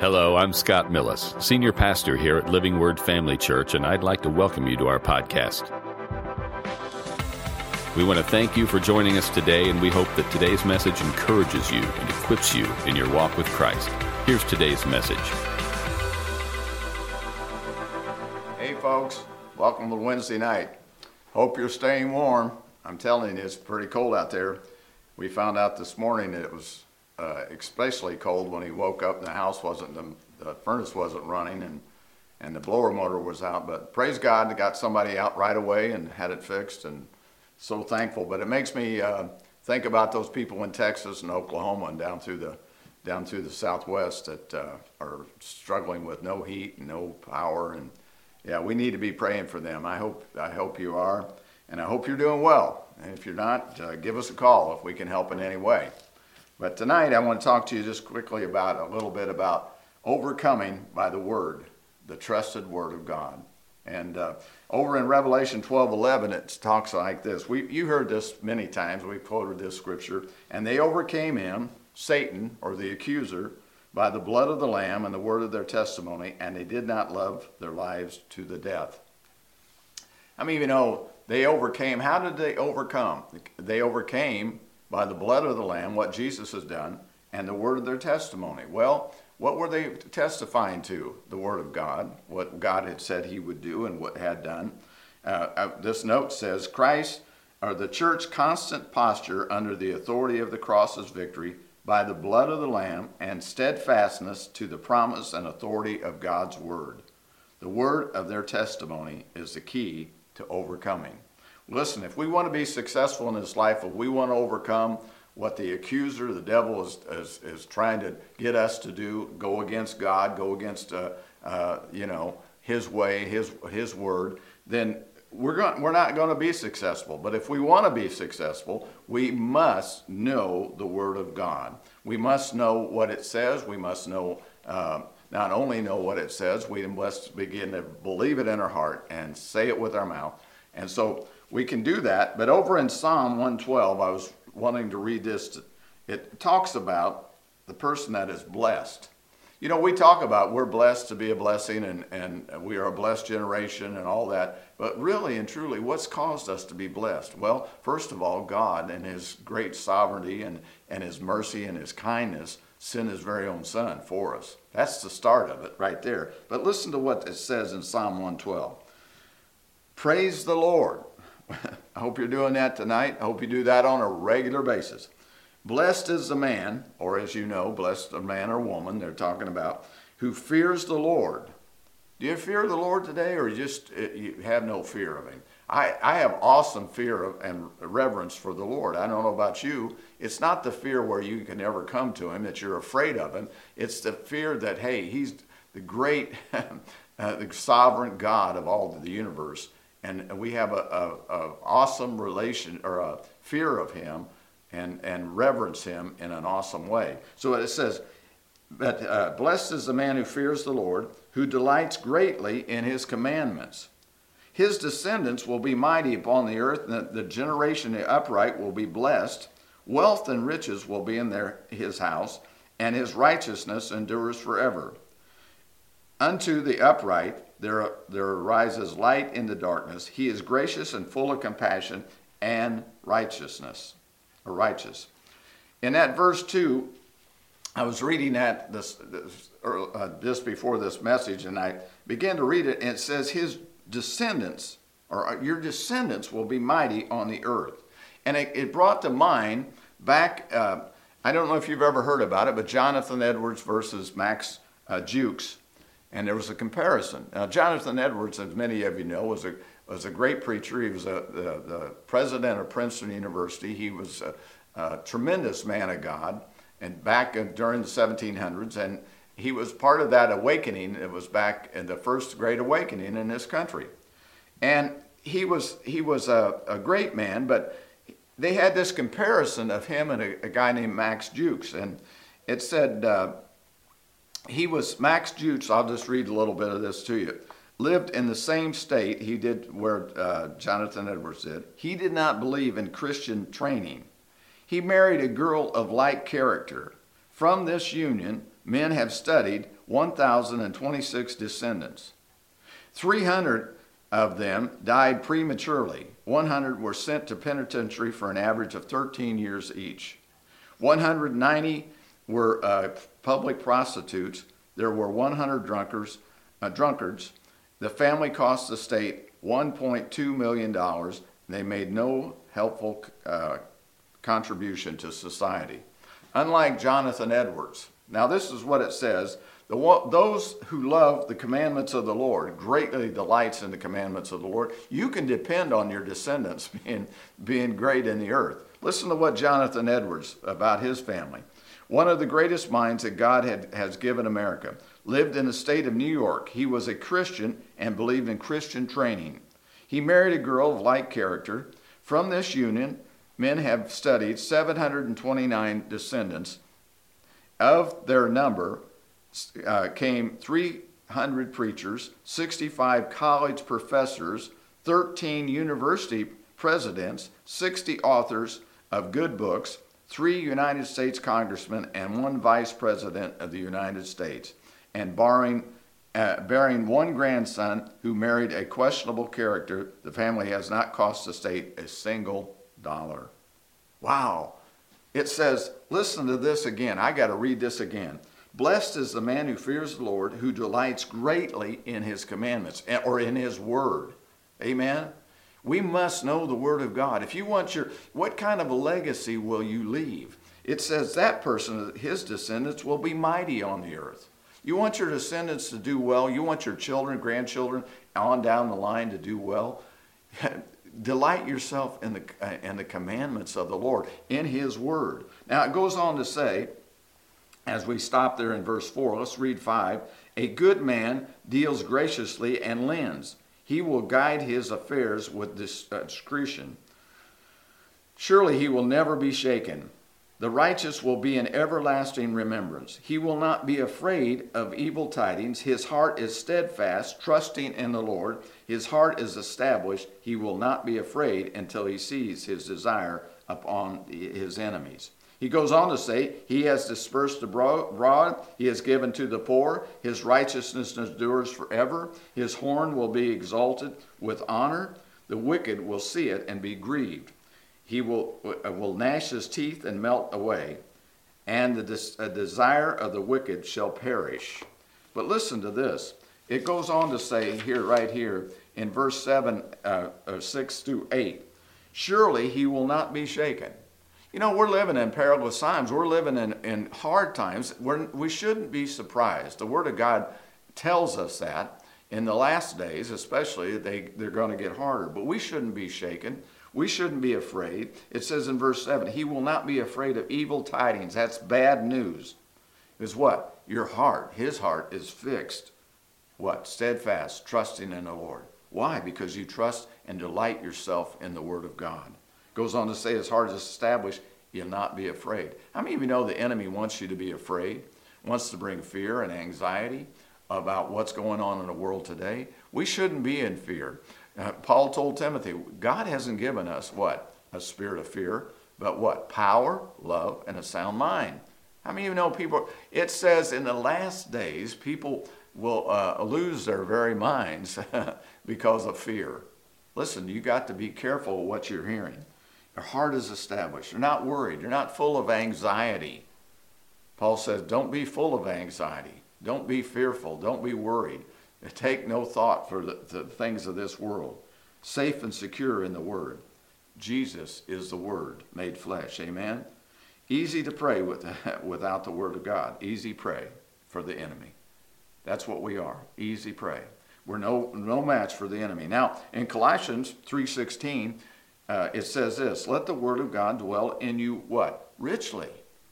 Hello, I'm Scott Millis, Senior Pastor here at Living Word Family Church, and I'd like to welcome you to our podcast. We want to thank you for joining us today, and we hope that today's message encourages you and equips you in your walk with Christ. Here's today's message. Hey, folks, welcome to Wednesday night. Hope you're staying warm. I'm telling you, it's pretty cold out there. We found out this morning that it was uh, especially cold when he woke up and the house wasn't, the, the furnace wasn't running and, and the blower motor was out. But praise God, got somebody out right away and had it fixed and so thankful. But it makes me uh, think about those people in Texas and Oklahoma and down through the down through the Southwest that uh, are struggling with no heat, and no power, and yeah, we need to be praying for them. I hope I hope you are, and I hope you're doing well. And if you're not, uh, give us a call if we can help in any way. But tonight I want to talk to you just quickly about a little bit about overcoming by the Word, the trusted Word of God. And uh, over in Revelation 12 11, it talks like this. We, you heard this many times. We've quoted this scripture. And they overcame him, Satan, or the accuser, by the blood of the Lamb and the word of their testimony, and they did not love their lives to the death. I mean, you know, they overcame. How did they overcome? They overcame by the blood of the Lamb, what Jesus has done, and the word of their testimony. Well, what were they testifying to? The word of God, what God had said he would do and what had done. Uh, uh, this note says Christ, or the church, constant posture under the authority of the cross's victory by the blood of the Lamb and steadfastness to the promise and authority of God's word. The word of their testimony is the key to overcoming. Listen, if we want to be successful in this life, if we want to overcome what the accuser, the devil, is, is, is trying to get us to do, go against God, go against, uh, uh, you know, his way, his, his word, then we're, going, we're not going to be successful. But if we want to be successful, we must know the Word of God. We must know what it says. We must know, uh, not only know what it says, we must begin to believe it in our heart and say it with our mouth. And so we can do that. But over in Psalm 112, I was wanting to read this. It talks about the person that is blessed. You know, we talk about we're blessed to be a blessing and, and we are a blessed generation and all that. But really and truly, what's caused us to be blessed? Well, first of all, God and His great sovereignty and, and His mercy and His kindness sent His very own Son for us. That's the start of it right there. But listen to what it says in Psalm 112 Praise the Lord. I hope you're doing that tonight. I hope you do that on a regular basis. Blessed is the man, or as you know, blessed a man or woman they're talking about, who fears the Lord. Do you fear the Lord today, or you just uh, you have no fear of Him? I, I have awesome fear of, and reverence for the Lord. I don't know about you. It's not the fear where you can never come to Him, that you're afraid of Him. It's the fear that, hey, He's the great, uh, the sovereign God of all the universe and we have a, a, a, awesome relation or a fear of him and, and reverence him in an awesome way. So it says, but uh, blessed is the man who fears the Lord, who delights greatly in his commandments. His descendants will be mighty upon the earth, and the, generation of the upright will be blessed. Wealth and riches will be in their, his house, and his righteousness endures forever. Unto the upright there, there arises light in the darkness. He is gracious and full of compassion and righteousness, or righteous. In that verse 2, I was reading that this, this uh, just before this message, and I began to read it, and it says, His descendants, or uh, your descendants, will be mighty on the earth. And it, it brought to mind back, uh, I don't know if you've ever heard about it, but Jonathan Edwards versus Max uh, Jukes and there was a comparison. Now, Jonathan Edwards, as many of you know, was a was a great preacher. He was a, the, the president of Princeton University. He was a, a tremendous man of God, and back during the 1700s, and he was part of that awakening. It was back in the first great awakening in this country, and he was he was a, a great man, but they had this comparison of him and a, a guy named Max Jukes, and it said. Uh, he was Max Jukes. I'll just read a little bit of this to you. Lived in the same state he did where uh, Jonathan Edwards did. He did not believe in Christian training. He married a girl of like character. From this union, men have studied 1,026 descendants. 300 of them died prematurely. 100 were sent to penitentiary for an average of 13 years each. 190 were uh, public prostitutes. There were 100 drunkards. Uh, drunkards. The family cost the state $1.2 million. They made no helpful uh, contribution to society. Unlike Jonathan Edwards. Now, this is what it says the, those who love the commandments of the Lord greatly delights in the commandments of the Lord. You can depend on your descendants being, being great in the earth. Listen to what Jonathan Edwards about his family. One of the greatest minds that God had, has given America lived in the state of New York. He was a Christian and believed in Christian training. He married a girl of like character. From this union, men have studied 729 descendants. Of their number, uh, came 300 preachers, 65 college professors, 13 university presidents, 60 authors of good books, three United States congressmen, and one vice president of the United States, and barring, uh, bearing one grandson who married a questionable character, the family has not cost the state a single dollar. Wow. It says, listen to this again. I got to read this again. Blessed is the man who fears the Lord, who delights greatly in his commandments eh, or in his word. Amen. We must know the word of God. If you want your, what kind of a legacy will you leave? It says that person, his descendants, will be mighty on the earth. You want your descendants to do well. You want your children, grandchildren, on down the line to do well. Delight yourself in the, in the commandments of the Lord, in His Word. Now it goes on to say, as we stop there in verse 4, let's read 5. A good man deals graciously and lends. He will guide his affairs with discretion. Surely he will never be shaken. The righteous will be in everlasting remembrance. He will not be afraid of evil tidings. His heart is steadfast, trusting in the Lord. His heart is established. He will not be afraid until he sees his desire upon his enemies. He goes on to say, He has dispersed abroad, He has given to the poor, His righteousness endures forever, His horn will be exalted with honor, the wicked will see it and be grieved. He will, uh, will gnash his teeth and melt away, and the des- desire of the wicked shall perish. But listen to this. It goes on to say here, right here, in verse 7, uh, uh, 6 through 8, Surely he will not be shaken. You know, we're living in perilous times. We're living in, in hard times. We're, we shouldn't be surprised. The Word of God tells us that. In the last days, especially, they, they're going to get harder. But we shouldn't be shaken. We shouldn't be afraid. It says in verse 7 He will not be afraid of evil tidings. That's bad news. Is what? Your heart, His heart, is fixed. What? Steadfast, trusting in the Lord. Why? Because you trust and delight yourself in the Word of God. Goes on to say, as hard as established, you'll not be afraid. How many of you know the enemy wants you to be afraid? Wants to bring fear and anxiety about what's going on in the world today? We shouldn't be in fear. Uh, Paul told Timothy, God hasn't given us what? A spirit of fear, but what? Power, love, and a sound mind. How many of you know people? It says in the last days, people will uh, lose their very minds because of fear. Listen, you got to be careful what you're hearing. Your heart is established. You're not worried. You're not full of anxiety. Paul says, don't be full of anxiety. Don't be fearful. Don't be worried. Take no thought for the, the things of this world. Safe and secure in the Word. Jesus is the Word made flesh. Amen? Easy to pray with, without the Word of God. Easy prey for the enemy. That's what we are. Easy prey. We're no, no match for the enemy. Now, in Colossians 3.16, uh, it says this let the word of god dwell in you what? Richly.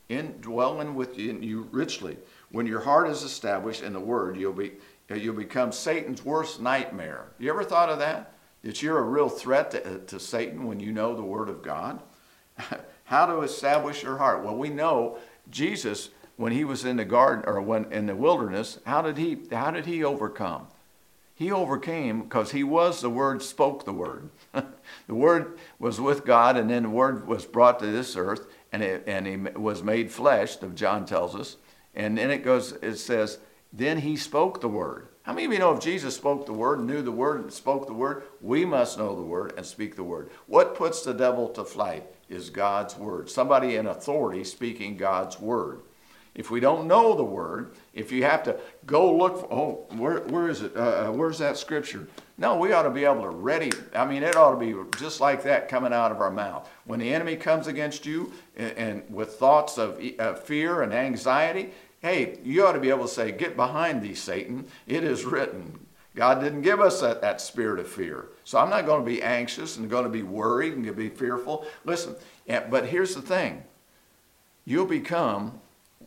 In dwelling with you, richly. When your heart is established in the word you'll be you'll become satan's worst nightmare. You ever thought of that? That you're a real threat to, to satan when you know the word of god? How to establish your heart? Well we know jesus when he was in the garden or when in the wilderness how did he how did he overcome he overcame because he was the word spoke the word the Word was with God, and then the Word was brought to this earth, and, it, and He was made flesh, John tells us. And then it goes, it says, then he spoke the word. How many of you know if Jesus spoke the word, knew the word, and spoke the word, we must know the word and speak the word. What puts the devil to flight is God's word. Somebody in authority speaking God's word. If we don't know the word, if you have to go look for, oh, where, where is it? Uh, uh where's that scripture? No, we ought to be able to ready. I mean, it ought to be just like that coming out of our mouth. When the enemy comes against you and, and with thoughts of uh, fear and anxiety, hey, you ought to be able to say, Get behind thee, Satan. It is written. God didn't give us that, that spirit of fear. So I'm not going to be anxious and going to be worried and going to be fearful. Listen, but here's the thing you'll become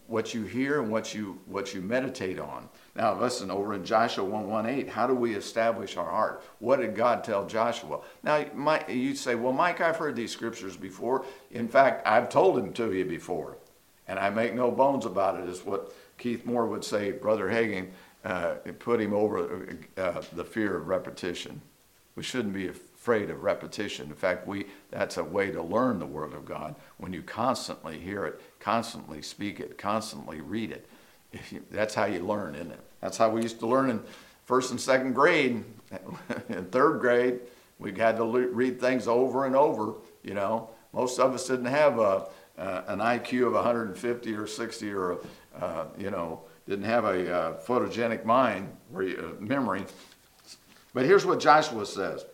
what you hear and what you, what you meditate on. Now, listen, over in Joshua 118, how do we establish our heart? What did God tell Joshua? Now, Mike, you'd say, well, Mike, I've heard these scriptures before. In fact, I've told them to you before. And I make no bones about it, is what Keith Moore would say, Brother Hagin, uh, put him over uh, the fear of repetition. We shouldn't be afraid of repetition. In fact, we, that's a way to learn the Word of God when you constantly hear it, constantly speak it, constantly read it. You, that's how you learn, isn't it? That's how we used to learn in first and second grade. in third grade, we had to read things over and over, you know. Most of us didn't have a, uh, an IQ of 150 or 60 or, uh, you know, didn't have a uh, photogenic mind, you, uh, memory. But here's what Joshua says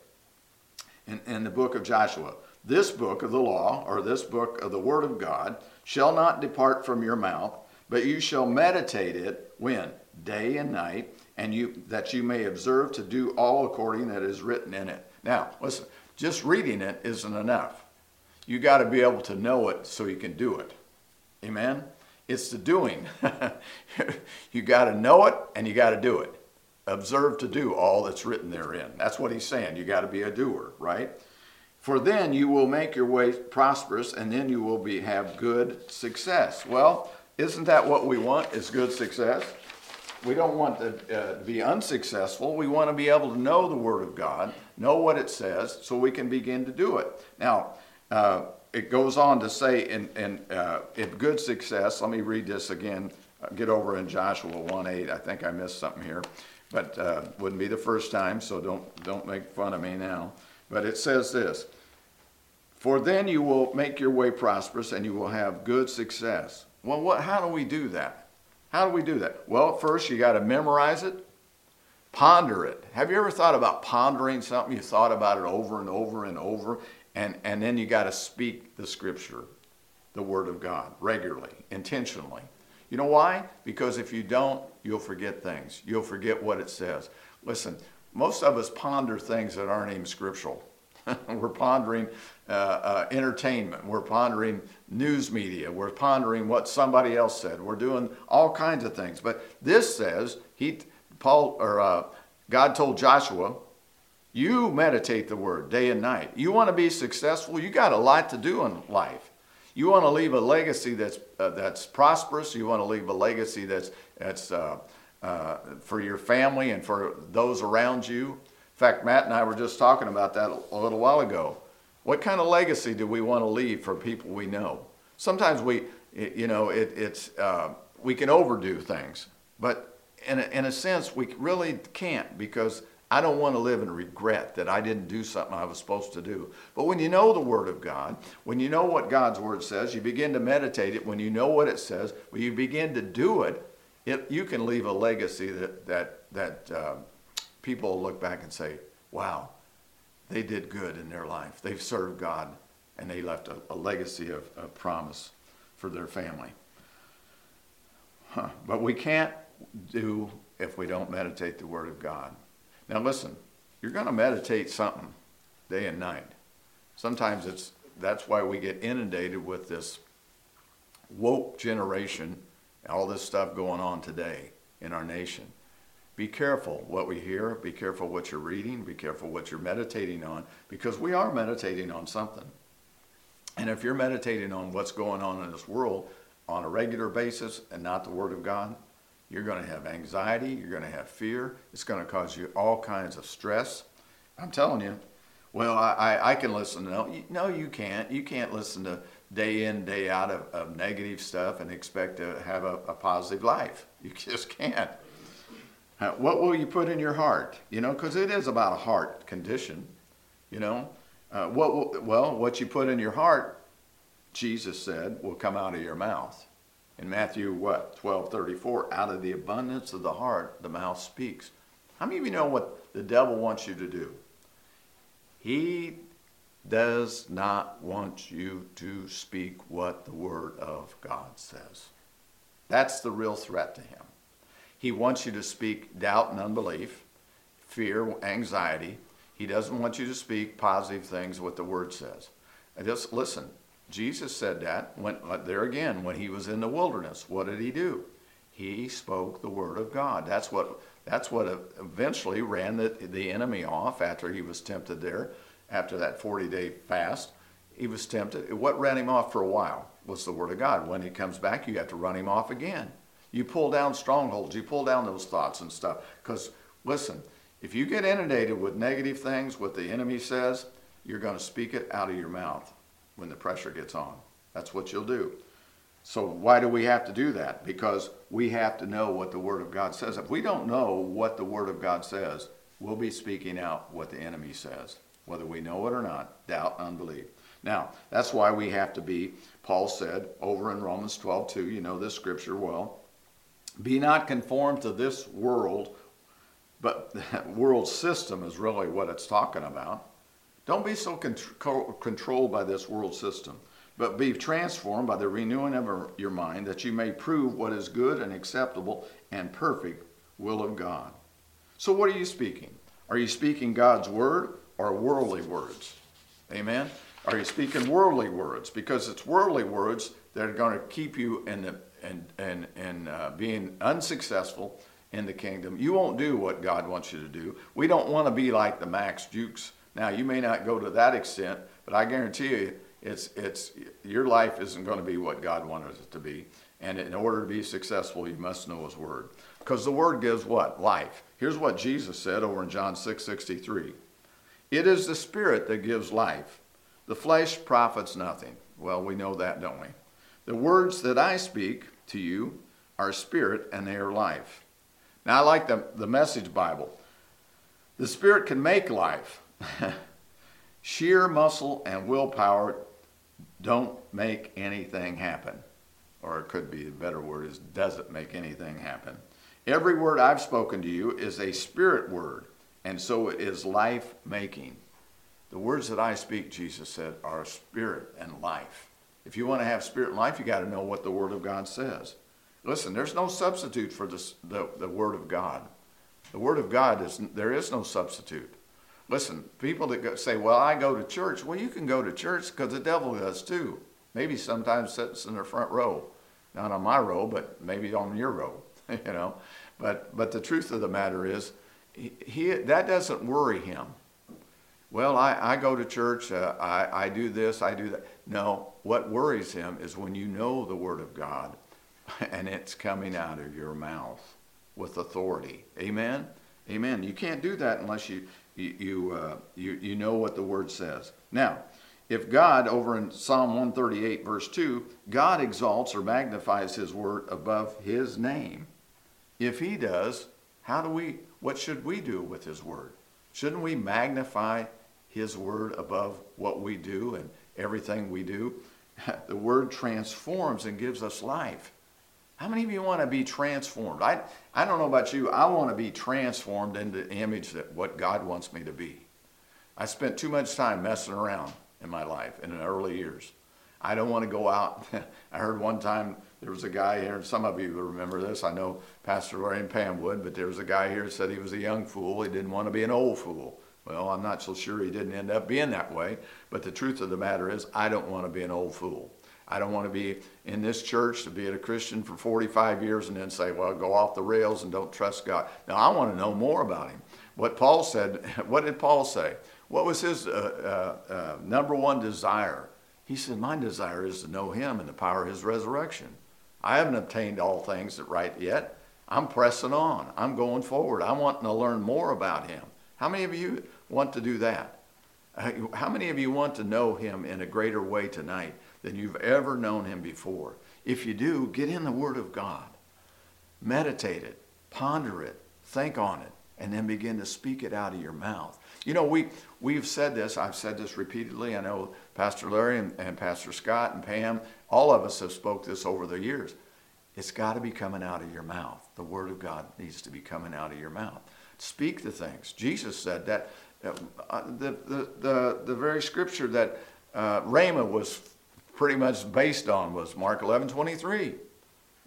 in, in the book of Joshua. This book of the law, or this book of the word of God, shall not depart from your mouth, but you shall meditate it when? Day and night, and you that you may observe to do all according that is written in it. Now, listen, just reading it isn't enough. You got to be able to know it so you can do it. Amen? It's the doing. you got to know it and you got to do it. Observe to do all that's written therein. That's what he's saying. You got to be a doer, right? For then you will make your way prosperous and then you will be have good success. Well, isn't that what we want? Is good success? We don't want to, uh, be unsuccessful. We want to be able to know the Word of God, know what it says, so we can begin to do it. Now, uh, it goes on to say in, in, uh, good success, let me read this again, uh, get over in Joshua 1 8. I think I missed something here, but uh, wouldn't be the first time, so don't, don't make fun of me now. But it says this For then you will make your way prosperous and you will have good success. Well, what, how do we do that? How do we do that? Well, first you got to memorize it, ponder it. Have you ever thought about pondering something? You thought about it over and over and over, and, and then you got to speak the scripture, the word of God, regularly, intentionally. You know why? Because if you don't, you'll forget things. You'll forget what it says. Listen, most of us ponder things that aren't even scriptural. we're pondering uh, uh, entertainment. We're pondering news media. We're pondering what somebody else said. We're doing all kinds of things. But this says he, Paul, or uh, God told Joshua, you meditate the word day and night. You want to be successful? You got a lot to do in life. You want to leave a legacy that's uh, that's prosperous. You want to leave a legacy that's that's uh, uh, for your family and for those around you. In fact, Matt and I were just talking about that a little while ago. What kind of legacy do we want to leave for people we know? Sometimes we, you know, it, it's uh, we can overdo things, but in a, in a sense, we really can't because I don't want to live in regret that I didn't do something I was supposed to do. But when you know the Word of God, when you know what God's Word says, you begin to meditate it. When you know what it says, when you begin to do it, it you can leave a legacy that, that, that uh, people look back and say, wow, they did good in their life. They've served God and they left a, a legacy of, promise for their family. Huh. But we can't do if we don't meditate the Word of God. Now listen, you're going to meditate something day and night. Sometimes it's that's why we get inundated with this woke generation, all this stuff going on today in our nation. Be careful what we hear, be careful what you're reading, be careful what you're meditating on, because we are meditating on something. And if you're meditating on what's going on in this world on a regular basis and not the Word of God, you're going to have anxiety. You're going to have fear. It's going to cause you all kinds of stress. I'm telling you. Well, I, I, I can listen. No, no, you can't. You can't listen to day in, day out of, of negative stuff and expect to have a, a positive life. You just can't. What will you put in your heart? You know, because it is about a heart condition. You know, uh, what will, well, what you put in your heart, Jesus said, will come out of your mouth. In Matthew, what, 12 34, out of the abundance of the heart, the mouth speaks. How many of you know what the devil wants you to do? He does not want you to speak what the Word of God says. That's the real threat to him. He wants you to speak doubt and unbelief, fear, anxiety. He doesn't want you to speak positive things, what the Word says. Just listen, Jesus said that when uh, there again when he was in the wilderness. What did he do? He spoke the word of God. That's what that's what eventually ran the, the enemy off after he was tempted there, after that 40 day fast. He was tempted. What ran him off for a while was the word of God. When he comes back, you have to run him off again. You pull down strongholds, you pull down those thoughts and stuff. Because listen, if you get inundated with negative things, what the enemy says, you're going to speak it out of your mouth when the pressure gets on. That's what you'll do. So, why do we have to do that? Because we have to know what the Word of God says. If we don't know what the Word of God says, we'll be speaking out what the enemy says, whether we know it or not doubt, unbelief. Now, that's why we have to be, Paul said over in Romans 12 2, you know this scripture well, be not conformed to this world, but the world system is really what it's talking about. Don't be so controlled by this world system, but be transformed by the renewing of your mind that you may prove what is good and acceptable and perfect will of God. So, what are you speaking? Are you speaking God's word or worldly words? Amen? Are you speaking worldly words? Because it's worldly words that are going to keep you in the and and uh, being unsuccessful in the kingdom. You won't do what God wants you to do. We don't want to be like the Max Jukes now, you may not go to that extent, but I guarantee you, it's, it's, your life isn't going to be what God wanted it to be. And in order to be successful, you must know His Word. Because the Word gives what? Life. Here's what Jesus said over in John 6 63. It is the Spirit that gives life. The flesh profits nothing. Well, we know that, don't we? The words that I speak to you are spirit and they are life. Now, I like the, the Message Bible. The Spirit can make life. Sheer muscle and willpower don't make anything happen. Or it could be a better word is doesn't make anything happen. Every word I've spoken to you is a spirit word, and so it is life making. The words that I speak, Jesus said, are spirit and life. If you want to have spirit and life, you got to know what the Word of God says. Listen, there's no substitute for this, the, the Word of God. The Word of God is there is no substitute. Listen, people that go, say, well, I go to church. Well, you can go to church because the devil does too. Maybe sometimes sits in the front row. Not on my row, but maybe on your row, you know. But, but the truth of the matter is, he, he that doesn't worry him. Well, I, I go to church, uh, I, I do this, I do that. No, what worries him is when you know the Word of God and it's coming out of your mouth with authority. Amen? Amen. You can't do that unless you, you, you, uh, you, you know what the word says. Now, if God, over in Psalm 138, verse 2, God exalts or magnifies his word above his name. If he does, how do we, what should we do with his word? Shouldn't we magnify his word above what we do and everything we do? The word transforms and gives us life. How many of you want to be transformed? I, I don't know about you. I want to be transformed into the image that what God wants me to be. I spent too much time messing around in my life in the early years. I don't want to go out. I heard one time there was a guy here, and some of you remember this. I know Pastor Larry and Pam would, but there was a guy here said he was a young fool. He didn't want to be an old fool. Well, I'm not so sure he didn't end up being that way, but the truth of the matter is, I don't want to be an old fool. I don't want to be in this church to be a Christian for 45 years and then say, well, go off the rails and don't trust God. Now, I want to know more about Him. What Paul said, what did Paul say? What was his uh, uh, uh, number one desire? He said, My desire is to know Him and the power of His resurrection. I haven't obtained all things right yet. I'm pressing on. I'm going forward. I'm wanting to learn more about Him. How many of you want to do that? Uh, how many of you want to know Him in a greater way tonight? Than you've ever known him before. If you do, get in the Word of God. Meditate it, ponder it, Think on it and then begin to speak it out of your mouth. You know, we, we've said this, I've said this repeatedly. I know Pastor Larry and, and Pastor Scott and Pam, all of us have spoke this over the years. It's got to be coming out of your mouth. The Word of God needs to be coming out of your mouth. Speak the things. Jesus said that. Uh, the, the, the, the very scripture that uh, Rhema was pretty much based on was Mark 11 23.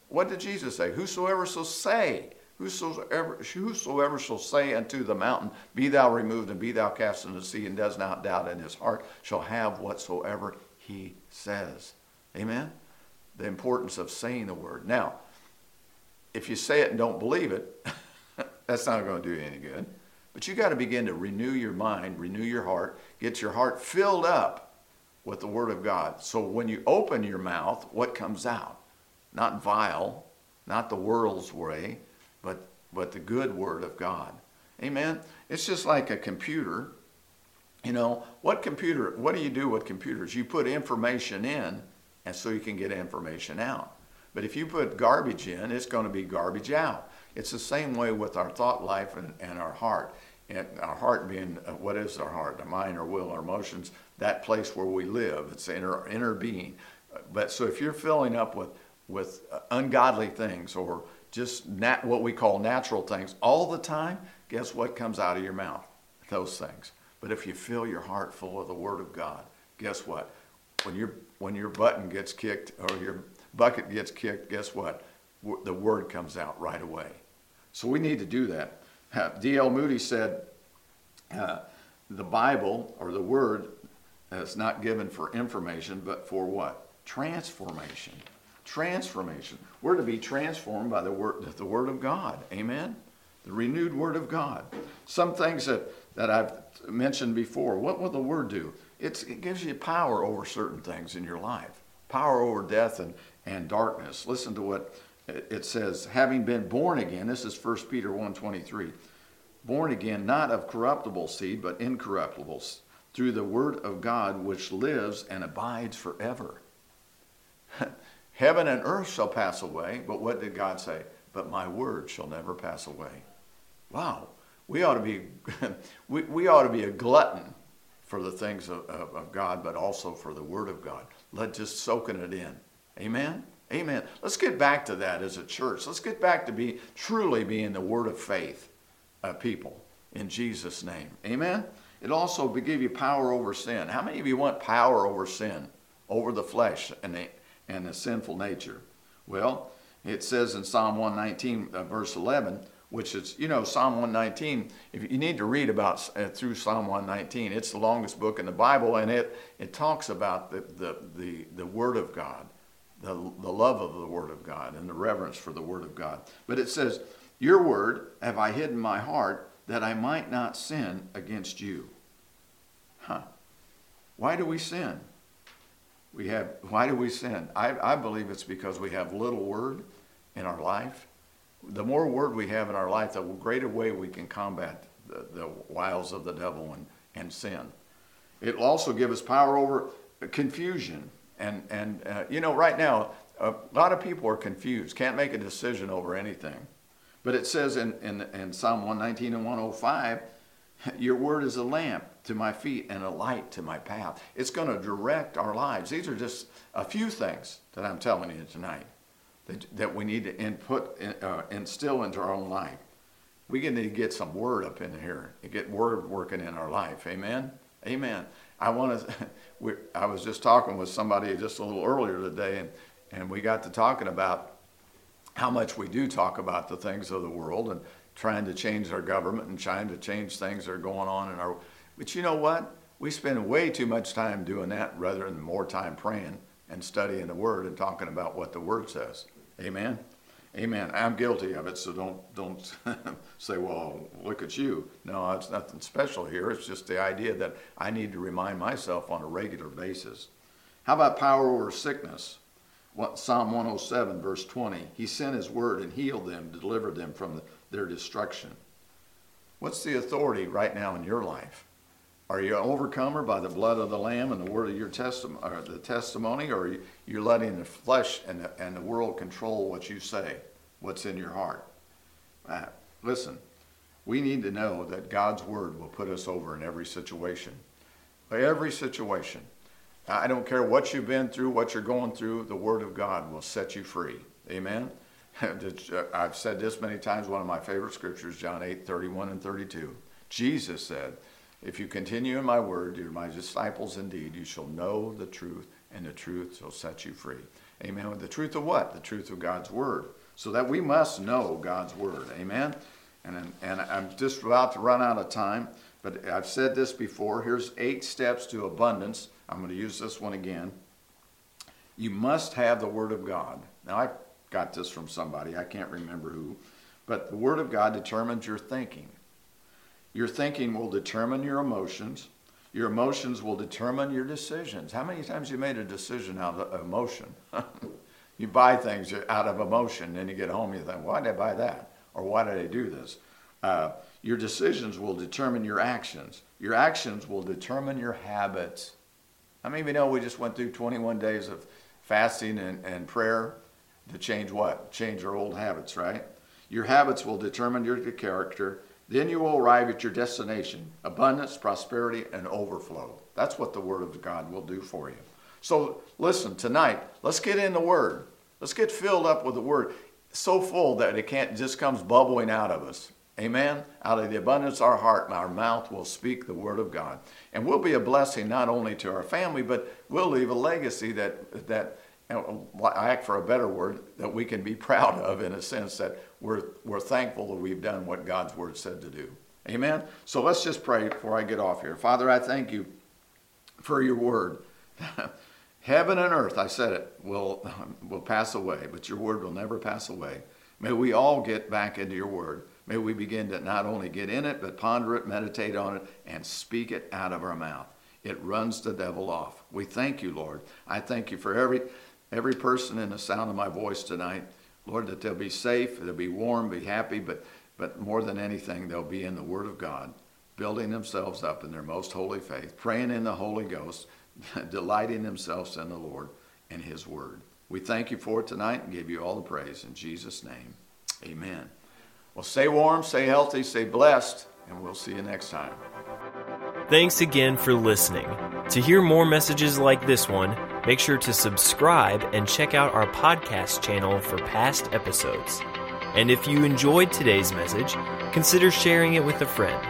What did Jesus say? Whosoever shall say, whosoever, whosoever shall say unto the mountain, Be thou removed and be thou cast into the sea, and does not doubt in his heart, shall have whatsoever he says. Amen? The importance of saying the word. Now, if you say it and don't believe it, that's not going to do you any good. But you got to begin to renew your mind, renew your heart, get your heart filled up with the Word of God. So when you open your mouth, what comes out? Not vile, not the world's way, but, but the good Word of God. Amen? It's just like a computer. You know, what computer, what do you do with computers? You put information in, and so you can get information out. But if you put garbage in, it's going to be garbage out. It's the same way with our thought life and, and our heart. And our heart being, uh, what is our heart? The mind, our will, our emotions, that place where we live. It's inner, inner being. But so if you're filling up with, with ungodly things or just nat, what we call natural things all the time, guess what comes out of your mouth? Those things. But if you fill your heart full of the Word of God, guess what? When your when your button gets kicked or your bucket gets kicked, guess what? The Word comes out right away. So we need to do that. D.L. Moody said, uh, "The Bible or the Word is not given for information, but for what? Transformation." transformation. We're to be transformed by the word, the word of God. Amen? The renewed word of God. Some things that, that I've mentioned before, what will the word do? It's, it gives you power over certain things in your life. Power over death and, and darkness. Listen to what it says, having been born again, this is 1 Peter 1.23, born again, not of corruptible seed, but incorruptible, through the word of God which lives and abides forever. Heaven and earth shall pass away, but what did God say? But my word shall never pass away. Wow. We ought to be, we, we ought to be a glutton for the things of, of, of God, but also for the word of God. Let just soaking it in. Amen? Amen. Let's get back to that as a church. Let's get back to be truly being the word of faith uh, people in Jesus' name. Amen? It also give you power over sin. How many of you want power over sin, over the flesh and the and the sinful nature? Well, it says in Psalm 119, uh, verse 11, which is, you know, Psalm 119, if you need to read about uh, through Psalm 119, it's the longest book in the Bible, and it, it talks about the, the, the, the Word of God, the, the love of the Word of God, and the reverence for the Word of God. But it says, Your Word have I hidden my heart that I might not sin against you. Huh. Why do we sin? We have, why do we sin? I, I believe it's because we have little word in our life. The more word we have in our life, the greater way we can combat the, the wiles of the devil and, and sin. It'll also give us power over confusion. And, and uh, you know, right now, a lot of people are confused, can't make a decision over anything. But it says in, in, in Psalm 119 and 105, your word is a lamp to my feet and a light to my path. It's going to direct our lives. These are just a few things that I'm telling you tonight that, that we need to input, uh, instill into our own life. We need to get some word up in here and get word working in our life. Amen? Amen. I want to, I was just talking with somebody just a little earlier today, and, and we got to talking about how much we do talk about the things of the world and trying to change our government and trying to change things that are going on in our but you know what? We spend way too much time doing that rather than more time praying and studying the Word and talking about what the Word says. Amen. Amen. I'm guilty of it, so don't don't say, "Well, look at you." No, it's nothing special here. It's just the idea that I need to remind myself on a regular basis. How about power over sickness? What, Psalm 107, verse 20. He sent His word and healed them, delivered them from the, their destruction. What's the authority right now in your life? Are you an overcomer by the blood of the Lamb and the word of your testimony, or the testimony, or are you, letting the flesh and the, and the world control what you say, what's in your heart? Uh, Listen, we need to know that God's word will put us over in every situation. Every situation. I don't care what you've been through, what you're going through, the word of God will set you free. Amen. I've said this many times, one of my favorite scriptures, John 8, 31 and 32. Jesus said, If you continue in my word, you're my disciples indeed, you shall know the truth, and the truth shall set you free. Amen. The truth of what? The truth of God's word. So that we must know God's word. Amen. And, and I'm just about to run out of time, but I've said this before. Here's eight steps to abundance. I'm going to use this one again. You must have the Word of God. Now, I got this from somebody, I can't remember who, but the Word of God determines your thinking. Your thinking will determine your emotions. Your emotions will determine your decisions. How many times you made a decision out of emotion? you buy things out of emotion, then you get home, and you think, why did I buy that? Or why did I do this? Uh, your decisions will determine your actions. Your actions will determine your habits. I mean, we know we just went through 21 days of fasting and, and prayer to change what? Change our old habits, right? Your habits will determine your character. Then you will arrive at your destination abundance, prosperity, and overflow. That's what the Word of God will do for you. So, listen, tonight, let's get in the Word. Let's get filled up with the Word. So full that it can't just comes bubbling out of us. Amen. Out of the abundance of our heart, our mouth will speak the word of God. And we'll be a blessing not only to our family, but we'll leave a legacy that, that uh, I act for a better word, that we can be proud of in a sense that we're, we're thankful that we've done what God's word said to do. Amen. So let's just pray before I get off here. Father, I thank you for your word. Heaven and earth, I said it, will, will pass away, but your word will never pass away. May we all get back into your word. May we begin to not only get in it, but ponder it, meditate on it, and speak it out of our mouth. It runs the devil off. We thank you, Lord. I thank you for every every person in the sound of my voice tonight. Lord, that they'll be safe, they'll be warm, be happy, but but more than anything, they'll be in the Word of God, building themselves up in their most holy faith, praying in the Holy Ghost, delighting themselves in the Lord and His Word. We thank you for it tonight and give you all the praise in Jesus' name. Amen. Well, stay warm, stay healthy, stay blessed, and we'll see you next time. Thanks again for listening. To hear more messages like this one, make sure to subscribe and check out our podcast channel for past episodes. And if you enjoyed today's message, consider sharing it with a friend.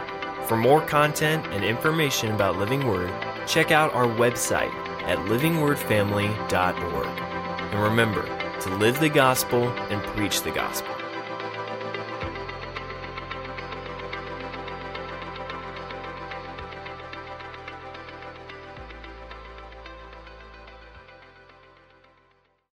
For more content and information about Living Word, check out our website at livingwordfamily.org. And remember to live the gospel and preach the gospel.